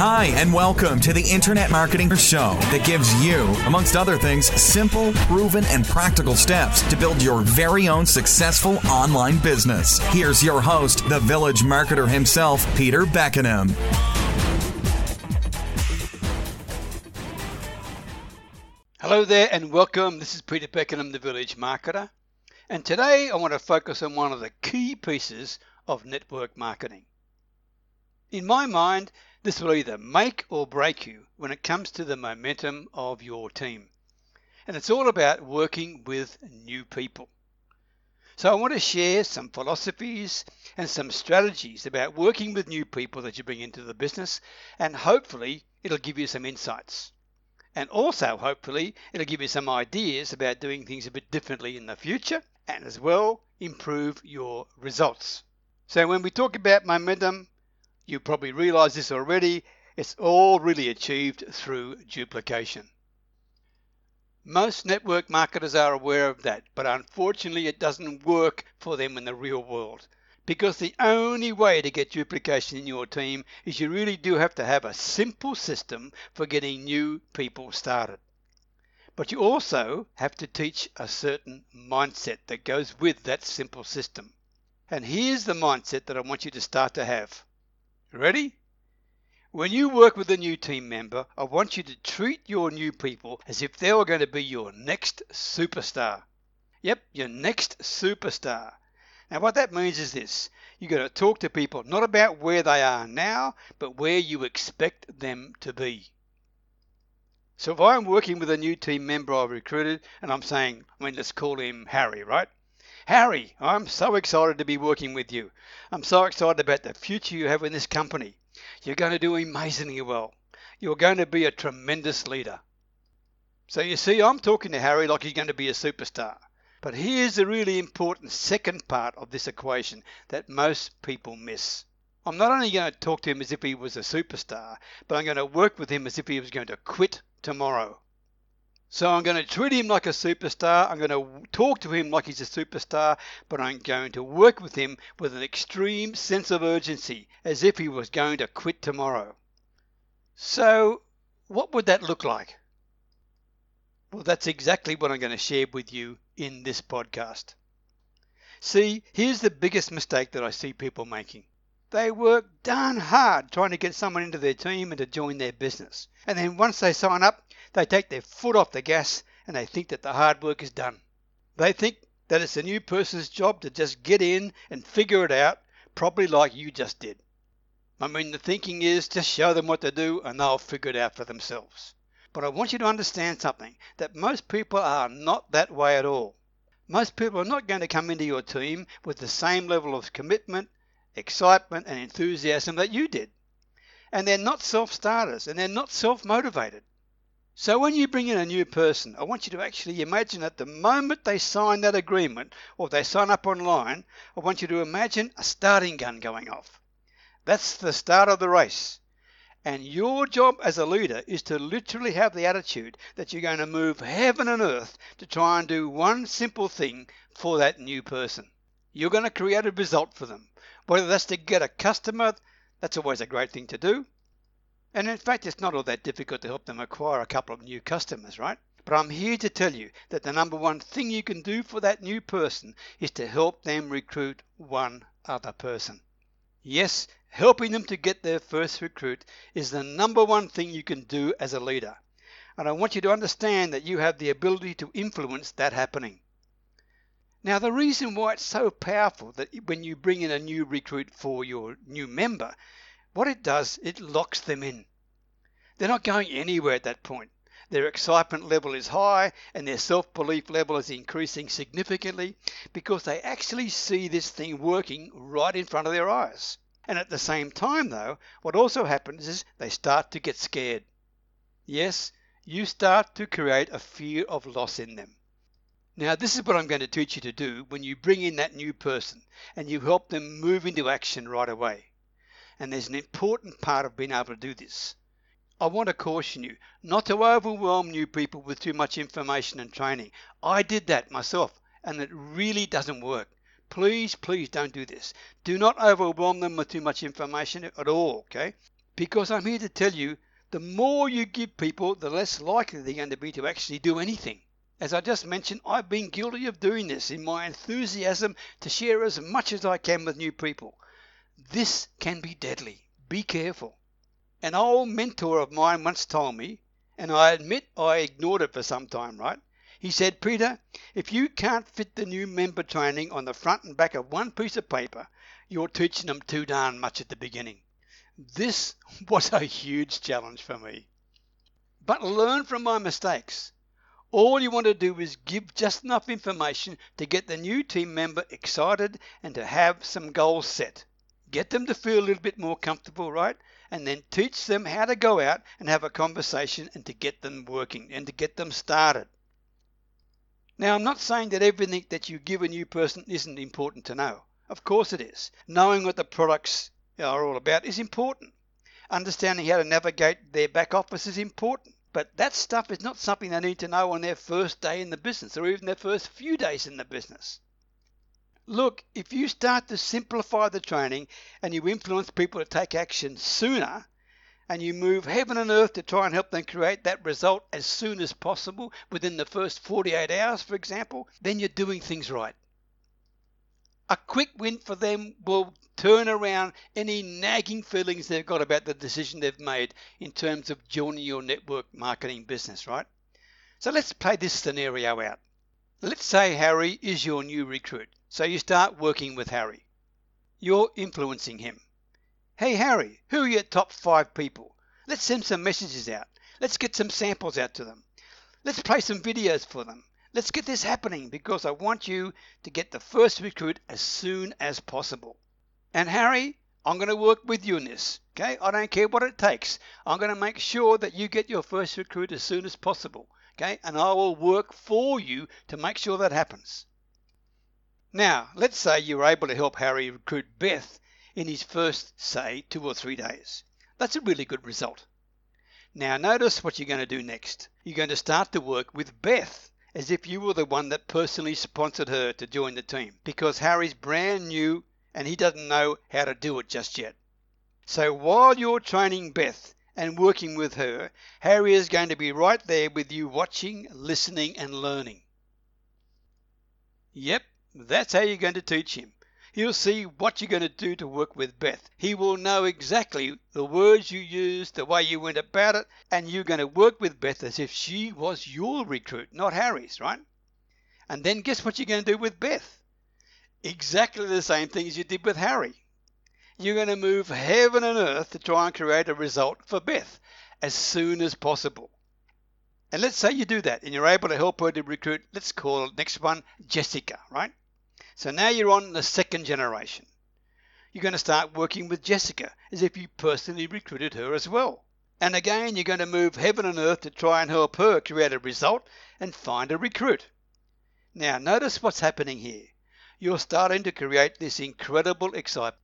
Hi, and welcome to the Internet Marketing Show that gives you, amongst other things, simple, proven, and practical steps to build your very own successful online business. Here's your host, the village marketer himself, Peter Beckenham. Hello there, and welcome. This is Peter Beckenham, the village marketer. And today I want to focus on one of the key pieces of network marketing. In my mind, this will either make or break you when it comes to the momentum of your team. And it's all about working with new people. So I want to share some philosophies and some strategies about working with new people that you bring into the business, and hopefully it'll give you some insights. And also, hopefully, it'll give you some ideas about doing things a bit differently in the future and as well improve your results. So when we talk about momentum, you probably realize this already, it's all really achieved through duplication. Most network marketers are aware of that, but unfortunately it doesn't work for them in the real world. Because the only way to get duplication in your team is you really do have to have a simple system for getting new people started. But you also have to teach a certain mindset that goes with that simple system. And here's the mindset that I want you to start to have. Ready? When you work with a new team member, I want you to treat your new people as if they were going to be your next superstar. Yep, your next superstar. Now, what that means is this you're going to talk to people not about where they are now, but where you expect them to be. So, if I'm working with a new team member I've recruited and I'm saying, I mean, let's call him Harry, right? Harry, I'm so excited to be working with you. I'm so excited about the future you have in this company. You're going to do amazingly well. You're going to be a tremendous leader. So you see, I'm talking to Harry like he's going to be a superstar. But here's the really important second part of this equation that most people miss. I'm not only going to talk to him as if he was a superstar, but I'm going to work with him as if he was going to quit tomorrow. So I'm going to treat him like a superstar. I'm going to talk to him like he's a superstar, but I'm going to work with him with an extreme sense of urgency, as if he was going to quit tomorrow. So, what would that look like? Well, that's exactly what I'm going to share with you in this podcast. See, here's the biggest mistake that I see people making. They work darn hard trying to get someone into their team and to join their business. And then once they sign up, they take their foot off the gas and they think that the hard work is done. They think that it's a new person's job to just get in and figure it out, probably like you just did. I mean, the thinking is just show them what to do and they'll figure it out for themselves. But I want you to understand something that most people are not that way at all. Most people are not going to come into your team with the same level of commitment, excitement, and enthusiasm that you did. And they're not self starters and they're not self motivated. So when you bring in a new person, I want you to actually imagine at the moment they sign that agreement or they sign up online, I want you to imagine a starting gun going off. That's the start of the race. And your job as a leader is to literally have the attitude that you're going to move heaven and earth to try and do one simple thing for that new person. You're going to create a result for them. Whether that's to get a customer, that's always a great thing to do. And in fact, it's not all that difficult to help them acquire a couple of new customers, right? But I'm here to tell you that the number one thing you can do for that new person is to help them recruit one other person. Yes, helping them to get their first recruit is the number one thing you can do as a leader. And I want you to understand that you have the ability to influence that happening. Now, the reason why it's so powerful that when you bring in a new recruit for your new member what it does, it locks them in. They're not going anywhere at that point. Their excitement level is high and their self belief level is increasing significantly because they actually see this thing working right in front of their eyes. And at the same time, though, what also happens is they start to get scared. Yes, you start to create a fear of loss in them. Now, this is what I'm going to teach you to do when you bring in that new person and you help them move into action right away and there's an important part of being able to do this. I want to caution you not to overwhelm new people with too much information and training. I did that myself and it really doesn't work. Please, please don't do this. Do not overwhelm them with too much information at all, okay? because I'm here to tell you the more you give people, the less likely they're going to be to actually do anything. As I just mentioned, I've been guilty of doing this in my enthusiasm to share as much as I can with new people. This can be deadly. Be careful. An old mentor of mine once told me, and I admit I ignored it for some time, right? He said, Peter, if you can't fit the new member training on the front and back of one piece of paper, you're teaching them too darn much at the beginning. This was a huge challenge for me. But learn from my mistakes. All you want to do is give just enough information to get the new team member excited and to have some goals set. Get them to feel a little bit more comfortable, right? And then teach them how to go out and have a conversation and to get them working and to get them started. Now, I'm not saying that everything that you give a new person isn't important to know. Of course it is. Knowing what the products are all about is important. Understanding how to navigate their back office is important. But that stuff is not something they need to know on their first day in the business or even their first few days in the business. Look, if you start to simplify the training and you influence people to take action sooner, and you move heaven and earth to try and help them create that result as soon as possible within the first 48 hours, for example, then you're doing things right. A quick win for them will turn around any nagging feelings they've got about the decision they've made in terms of joining your network marketing business, right? So let's play this scenario out. Let's say Harry is your new recruit. So you start working with Harry. You're influencing him. Hey Harry, who are your top five people? Let's send some messages out. Let's get some samples out to them. Let's play some videos for them. Let's get this happening because I want you to get the first recruit as soon as possible. And Harry, I'm going to work with you in this. Okay, I don't care what it takes. I'm going to make sure that you get your first recruit as soon as possible. Okay, and I will work for you to make sure that happens. Now, let's say you were able to help Harry recruit Beth in his first, say, two or three days. That's a really good result. Now, notice what you're going to do next. You're going to start to work with Beth as if you were the one that personally sponsored her to join the team because Harry's brand new and he doesn't know how to do it just yet. So while you're training Beth and working with her, Harry is going to be right there with you watching, listening, and learning. Yep, that's how you're going to teach him. He'll see what you're going to do to work with Beth. He will know exactly the words you used, the way you went about it, and you're going to work with Beth as if she was your recruit, not Harry's, right? And then guess what you're going to do with Beth? Exactly the same thing as you did with Harry. You're going to move heaven and earth to try and create a result for Beth as soon as possible. And let's say you do that and you're able to help her to recruit, let's call next one Jessica, right? So now you're on the second generation. You're going to start working with Jessica as if you personally recruited her as well. And again, you're going to move heaven and earth to try and help her create a result and find a recruit. Now, notice what's happening here. You're starting to create this incredible excitement.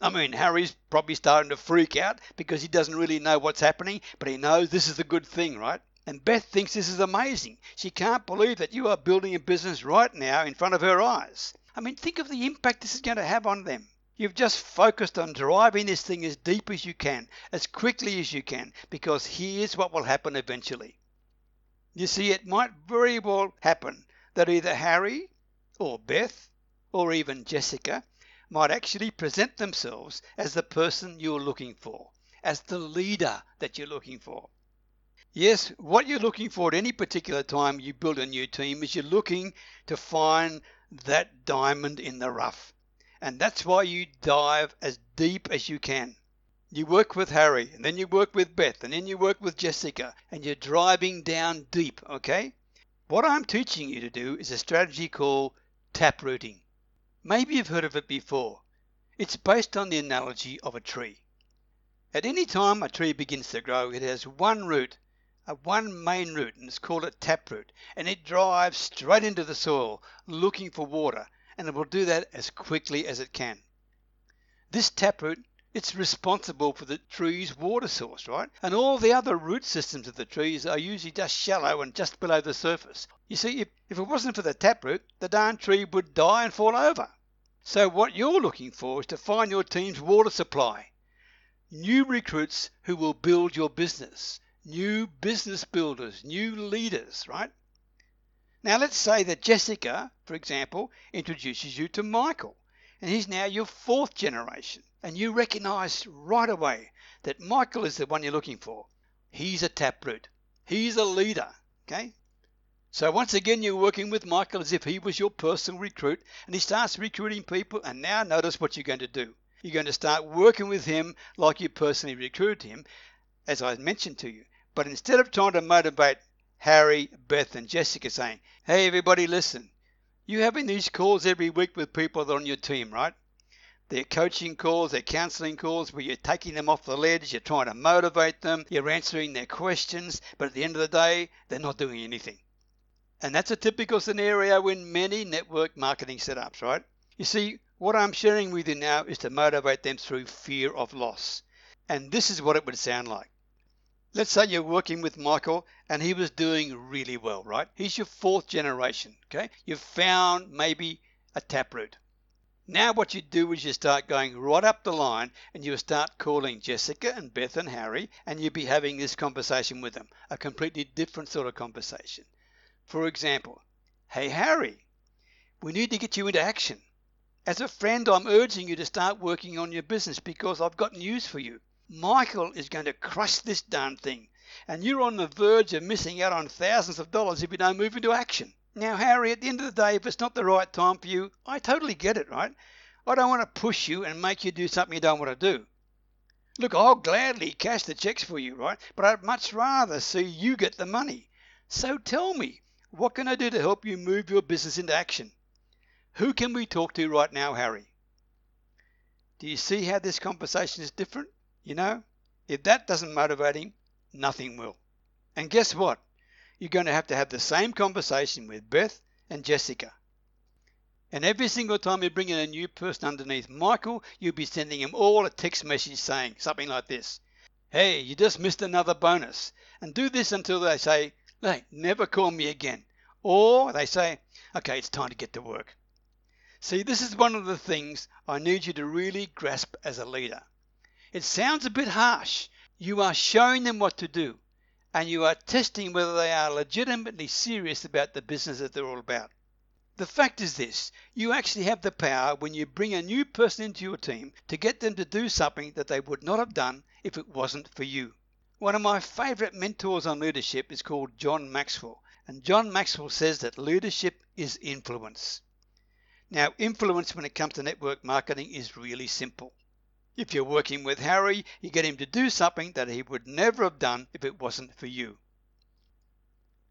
I mean, Harry's probably starting to freak out because he doesn't really know what's happening, but he knows this is a good thing, right? And Beth thinks this is amazing. She can't believe that you are building a business right now in front of her eyes. I mean, think of the impact this is going to have on them. You've just focused on driving this thing as deep as you can, as quickly as you can, because here's what will happen eventually. You see, it might very well happen that either Harry or Beth or even Jessica might actually present themselves as the person you're looking for, as the leader that you're looking for. Yes, what you're looking for at any particular time you build a new team is you're looking to find that diamond in the rough. And that's why you dive as deep as you can. You work with Harry, and then you work with Beth, and then you work with Jessica, and you're driving down deep, okay? What I'm teaching you to do is a strategy called taprooting. Maybe you've heard of it before. It's based on the analogy of a tree. At any time a tree begins to grow, it has one root one main root and it's called a taproot and it drives straight into the soil looking for water and it will do that as quickly as it can. This taproot it's responsible for the tree's water source, right? And all the other root systems of the trees are usually just shallow and just below the surface. You see, if, if it wasn't for the taproot, the darn tree would die and fall over. So what you're looking for is to find your team's water supply new recruits who will build your business, new business builders, new leaders, right? Now let's say that Jessica, for example, introduces you to Michael, and he's now your fourth generation, and you recognize right away that Michael is the one you're looking for. He's a taproot. He's a leader, okay? So once again, you're working with Michael as if he was your personal recruit, and he starts recruiting people, and now notice what you're going to do. You're going to start working with him like you personally recruited him, as I mentioned to you. But instead of trying to motivate Harry, Beth, and Jessica saying, Hey, everybody, listen, you're having these calls every week with people that are on your team, right? They're coaching calls, they're counseling calls where you're taking them off the ledge, you're trying to motivate them, you're answering their questions, but at the end of the day, they're not doing anything. And that's a typical scenario in many network marketing setups, right? You see, what I'm sharing with you now is to motivate them through fear of loss. And this is what it would sound like. Let's say you're working with Michael and he was doing really well, right? He's your fourth generation, okay? You've found maybe a taproot. Now what you do is you start going right up the line and you start calling Jessica and Beth and Harry and you'll be having this conversation with them, a completely different sort of conversation. For example, hey Harry, we need to get you into action. As a friend, I'm urging you to start working on your business because I've got news for you. Michael is going to crush this darn thing, and you're on the verge of missing out on thousands of dollars if you don't move into action. Now, Harry, at the end of the day, if it's not the right time for you, I totally get it, right? I don't want to push you and make you do something you don't want to do. Look, I'll gladly cash the checks for you, right? But I'd much rather see you get the money. So tell me, what can I do to help you move your business into action? Who can we talk to right now, Harry? Do you see how this conversation is different? You know, if that doesn't motivate him, nothing will. And guess what? You're going to have to have the same conversation with Beth and Jessica. And every single time you bring in a new person underneath Michael, you'll be sending him all a text message saying something like this Hey, you just missed another bonus. And do this until they say, Hey, never call me again. Or they say, Okay, it's time to get to work. See, this is one of the things I need you to really grasp as a leader. It sounds a bit harsh. You are showing them what to do, and you are testing whether they are legitimately serious about the business that they're all about. The fact is this you actually have the power when you bring a new person into your team to get them to do something that they would not have done if it wasn't for you. One of my favorite mentors on leadership is called John Maxwell, and John Maxwell says that leadership is influence. Now, influence when it comes to network marketing is really simple. If you're working with Harry, you get him to do something that he would never have done if it wasn't for you.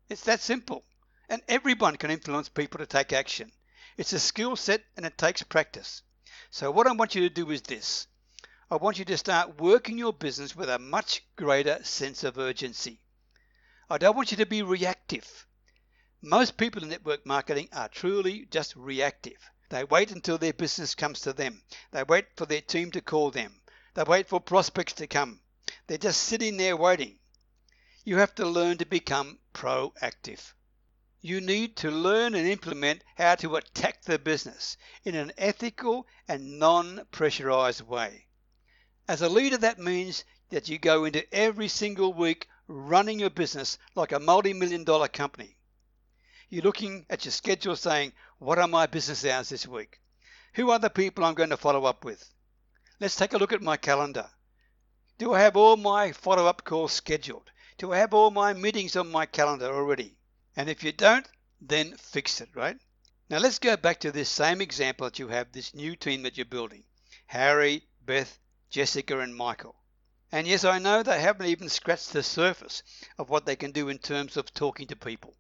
It's that simple. And everyone can influence people to take action. It's a skill set and it takes practice. So, what I want you to do is this I want you to start working your business with a much greater sense of urgency. I don't want you to be reactive. Most people in network marketing are truly just reactive. They wait until their business comes to them. They wait for their team to call them. They wait for prospects to come. They're just sitting there waiting. You have to learn to become proactive. You need to learn and implement how to attack the business in an ethical and non pressurized way. As a leader, that means that you go into every single week running your business like a multi million dollar company. You're looking at your schedule saying, what are my business hours this week? Who are the people I'm going to follow up with? Let's take a look at my calendar. Do I have all my follow up calls scheduled? Do I have all my meetings on my calendar already? And if you don't, then fix it, right? Now let's go back to this same example that you have this new team that you're building Harry, Beth, Jessica, and Michael. And yes, I know they haven't even scratched the surface of what they can do in terms of talking to people.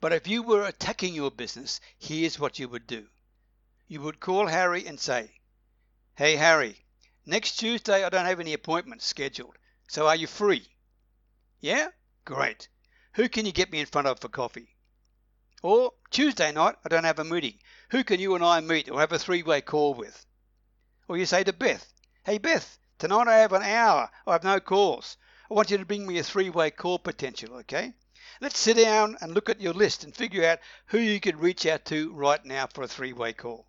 But if you were attacking your business, here's what you would do. You would call Harry and say, Hey Harry, next Tuesday I don't have any appointments scheduled, so are you free? Yeah? Great. Who can you get me in front of for coffee? Or Tuesday night I don't have a meeting. Who can you and I meet or have a three way call with? Or you say to Beth, Hey Beth, tonight I have an hour. I have no calls. I want you to bring me a three way call potential, okay? Let's sit down and look at your list and figure out who you could reach out to right now for a three way call.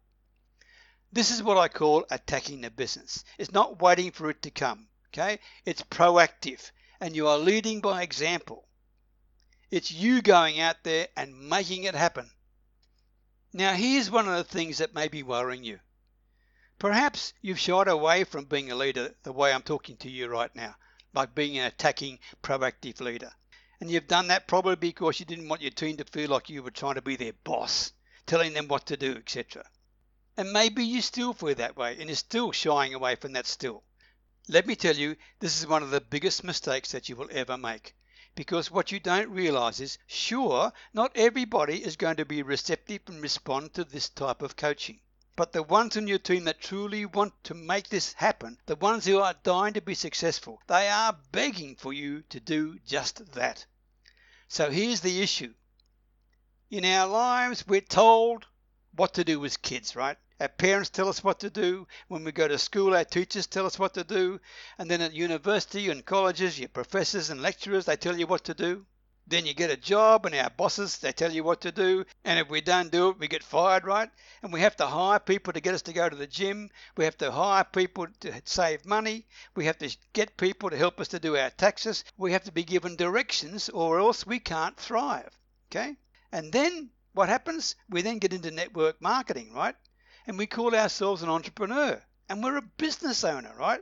This is what I call attacking the business. It's not waiting for it to come. Okay? It's proactive and you are leading by example. It's you going out there and making it happen. Now, here's one of the things that may be worrying you. Perhaps you've shied away from being a leader the way I'm talking to you right now, like being an attacking, proactive leader. And you've done that probably because you didn't want your team to feel like you were trying to be their boss, telling them what to do, etc. And maybe you still feel that way and you're still shying away from that still. Let me tell you, this is one of the biggest mistakes that you will ever make. Because what you don't realize is, sure, not everybody is going to be receptive and respond to this type of coaching. But the ones in your team that truly want to make this happen, the ones who are dying to be successful, they are begging for you to do just that. So here's the issue. In our lives, we're told what to do as kids, right? Our parents tell us what to do. When we go to school, our teachers tell us what to do. And then at university and colleges, your professors and lecturers, they tell you what to do. Then you get a job and our bosses, they tell you what to do. And if we don't do it, we get fired, right? And we have to hire people to get us to go to the gym. We have to hire people to save money. We have to get people to help us to do our taxes. We have to be given directions or else we can't thrive. Okay? And then what happens? We then get into network marketing, right? and we call ourselves an entrepreneur and we're a business owner, right?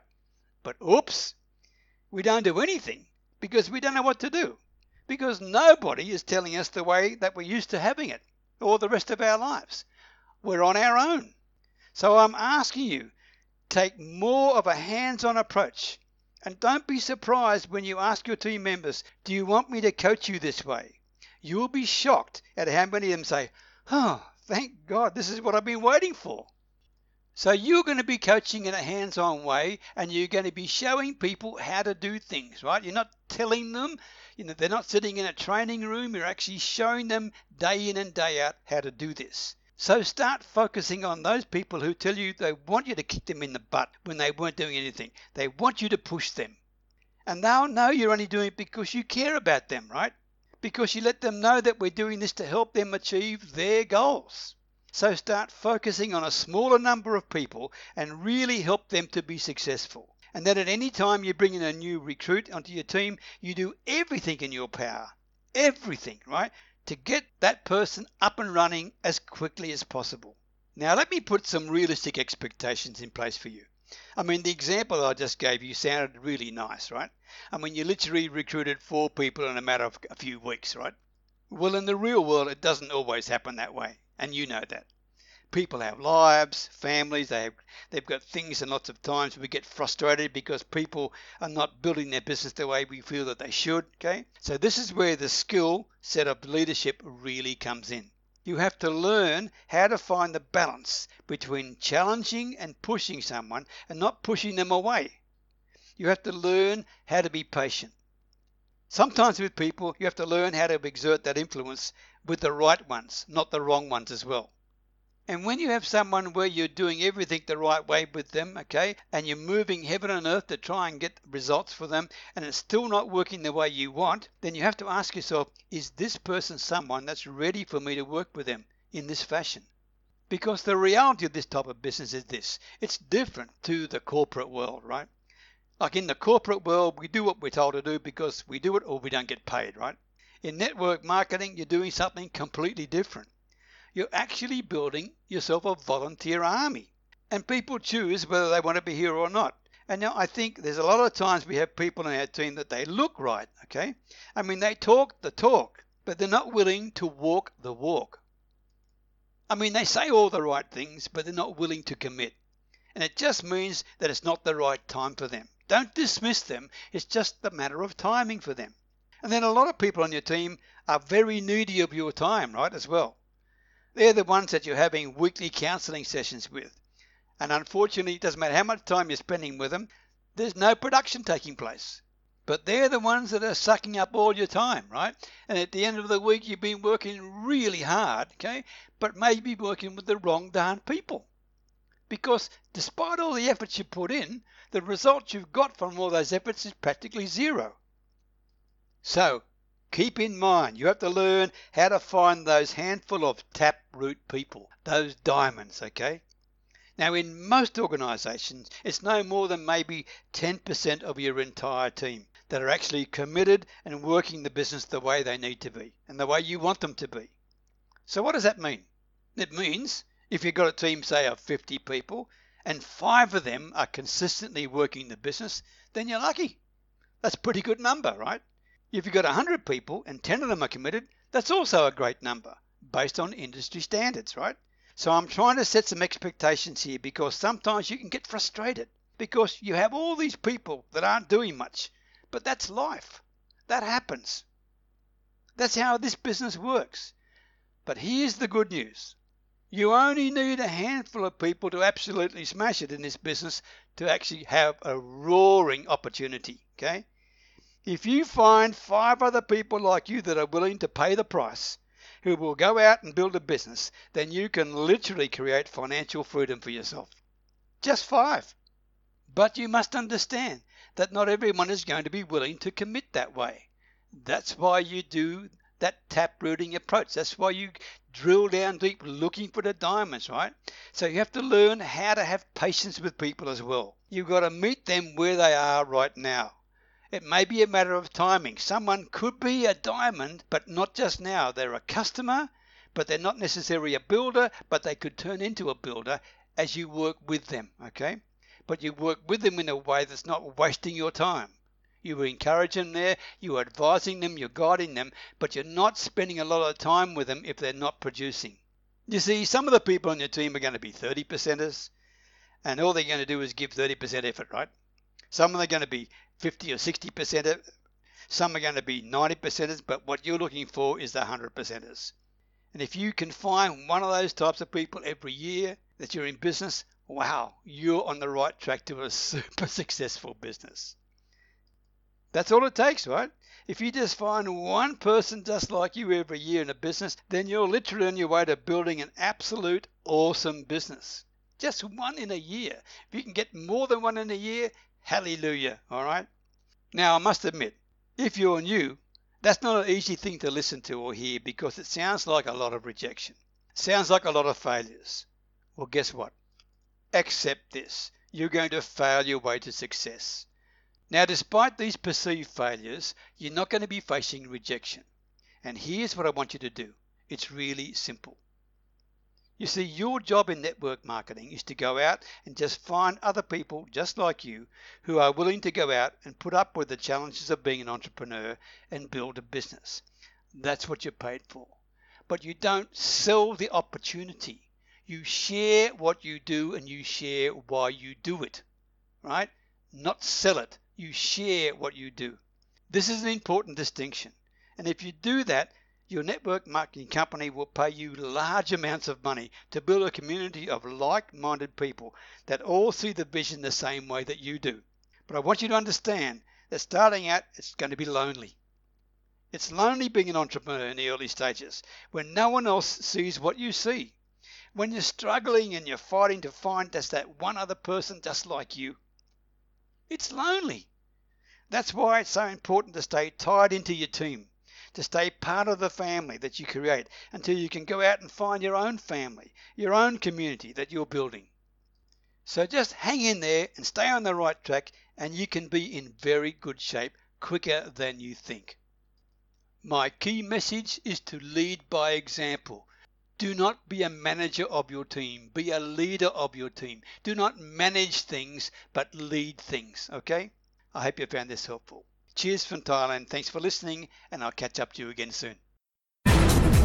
But oops, we don't do anything because we don't know what to do. Because nobody is telling us the way that we're used to having it all the rest of our lives. We're on our own. So I'm asking you, take more of a hands on approach. And don't be surprised when you ask your team members, Do you want me to coach you this way? You'll be shocked at how many of them say, Oh, Thank God, this is what I've been waiting for. So you're going to be coaching in a hands-on way and you're going to be showing people how to do things, right? You're not telling them, you know, they're not sitting in a training room, you're actually showing them day in and day out how to do this. So start focusing on those people who tell you they want you to kick them in the butt when they weren't doing anything. They want you to push them. And they'll know you're only doing it because you care about them, right? because you let them know that we're doing this to help them achieve their goals. So start focusing on a smaller number of people and really help them to be successful. And that at any time you bring in a new recruit onto your team, you do everything in your power, everything, right, to get that person up and running as quickly as possible. Now, let me put some realistic expectations in place for you. I mean, the example I just gave you sounded really nice, right? I mean, you literally recruited four people in a matter of a few weeks, right? Well, in the real world, it doesn't always happen that way, and you know that. People have lives, families, they have, they've got things, and lots of times we get frustrated because people are not building their business the way we feel that they should, okay? So, this is where the skill set of leadership really comes in. You have to learn how to find the balance between challenging and pushing someone and not pushing them away. You have to learn how to be patient. Sometimes with people, you have to learn how to exert that influence with the right ones, not the wrong ones as well. And when you have someone where you're doing everything the right way with them, okay, and you're moving heaven and earth to try and get results for them, and it's still not working the way you want, then you have to ask yourself, is this person someone that's ready for me to work with them in this fashion? Because the reality of this type of business is this it's different to the corporate world, right? Like in the corporate world, we do what we're told to do because we do it or we don't get paid, right? In network marketing, you're doing something completely different you're actually building yourself a volunteer army. And people choose whether they want to be here or not. And now I think there's a lot of times we have people in our team that they look right, okay? I mean, they talk the talk, but they're not willing to walk the walk. I mean, they say all the right things, but they're not willing to commit. And it just means that it's not the right time for them. Don't dismiss them, it's just a matter of timing for them. And then a lot of people on your team are very needy of your time, right, as well. They're the ones that you're having weekly counseling sessions with. And unfortunately, it doesn't matter how much time you're spending with them, there's no production taking place. But they're the ones that are sucking up all your time, right? And at the end of the week, you've been working really hard, okay? But maybe working with the wrong darn people. Because despite all the efforts you put in, the result you've got from all those efforts is practically zero. So, Keep in mind, you have to learn how to find those handful of taproot people, those diamonds, okay? Now, in most organisations, it's no more than maybe 10% of your entire team that are actually committed and working the business the way they need to be and the way you want them to be. So, what does that mean? It means if you've got a team, say, of 50 people and five of them are consistently working the business, then you're lucky. That's a pretty good number, right? If you've got 100 people and 10 of them are committed, that's also a great number based on industry standards, right? So I'm trying to set some expectations here because sometimes you can get frustrated because you have all these people that aren't doing much. But that's life. That happens. That's how this business works. But here's the good news. You only need a handful of people to absolutely smash it in this business to actually have a roaring opportunity, okay? If you find five other people like you that are willing to pay the price, who will go out and build a business, then you can literally create financial freedom for yourself. Just five. But you must understand that not everyone is going to be willing to commit that way. That's why you do that tap rooting approach. That's why you drill down deep looking for the diamonds, right? So you have to learn how to have patience with people as well. You've got to meet them where they are right now. It may be a matter of timing. Someone could be a diamond, but not just now. They're a customer, but they're not necessarily a builder, but they could turn into a builder as you work with them, okay? But you work with them in a way that's not wasting your time. You encourage them there, you're advising them, you're guiding them, but you're not spending a lot of time with them if they're not producing. You see, some of the people on your team are going to be 30 percenters, and all they're going to do is give 30% effort, right? Some are going to be 50 or 60 percent. Some are going to be 90 percenters, but what you're looking for is the 100 percenters. And if you can find one of those types of people every year that you're in business, wow, you're on the right track to a super successful business. That's all it takes, right? If you just find one person just like you every year in a business, then you're literally on your way to building an absolute awesome business. Just one in a year. If you can get more than one in a year, Hallelujah. All right? Now, I must admit, if you're new, that's not an easy thing to listen to or hear because it sounds like a lot of rejection. Sounds like a lot of failures. Well, guess what? Accept this. You're going to fail your way to success. Now, despite these perceived failures, you're not going to be facing rejection. And here's what I want you to do it's really simple. You see, your job in network marketing is to go out and just find other people just like you who are willing to go out and put up with the challenges of being an entrepreneur and build a business. That's what you're paid for. But you don't sell the opportunity. You share what you do and you share why you do it, right? Not sell it. You share what you do. This is an important distinction. And if you do that, your network marketing company will pay you large amounts of money to build a community of like minded people that all see the vision the same way that you do. But I want you to understand that starting out, it's going to be lonely. It's lonely being an entrepreneur in the early stages when no one else sees what you see. When you're struggling and you're fighting to find just that one other person just like you. It's lonely. That's why it's so important to stay tied into your team to stay part of the family that you create until you can go out and find your own family, your own community that you're building. So just hang in there and stay on the right track, and you can be in very good shape quicker than you think. My key message is to lead by example. Do not be a manager of your team, be a leader of your team. Do not manage things, but lead things, okay? I hope you found this helpful. Cheers from Thailand. Thanks for listening, and I'll catch up to you again soon.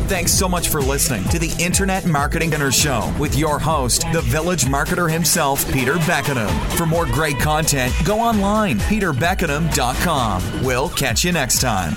Thanks so much for listening to the Internet Marketing Dinner Show with your host, the village marketer himself, Peter Beckenham. For more great content, go online, peterbeckenham.com. We'll catch you next time.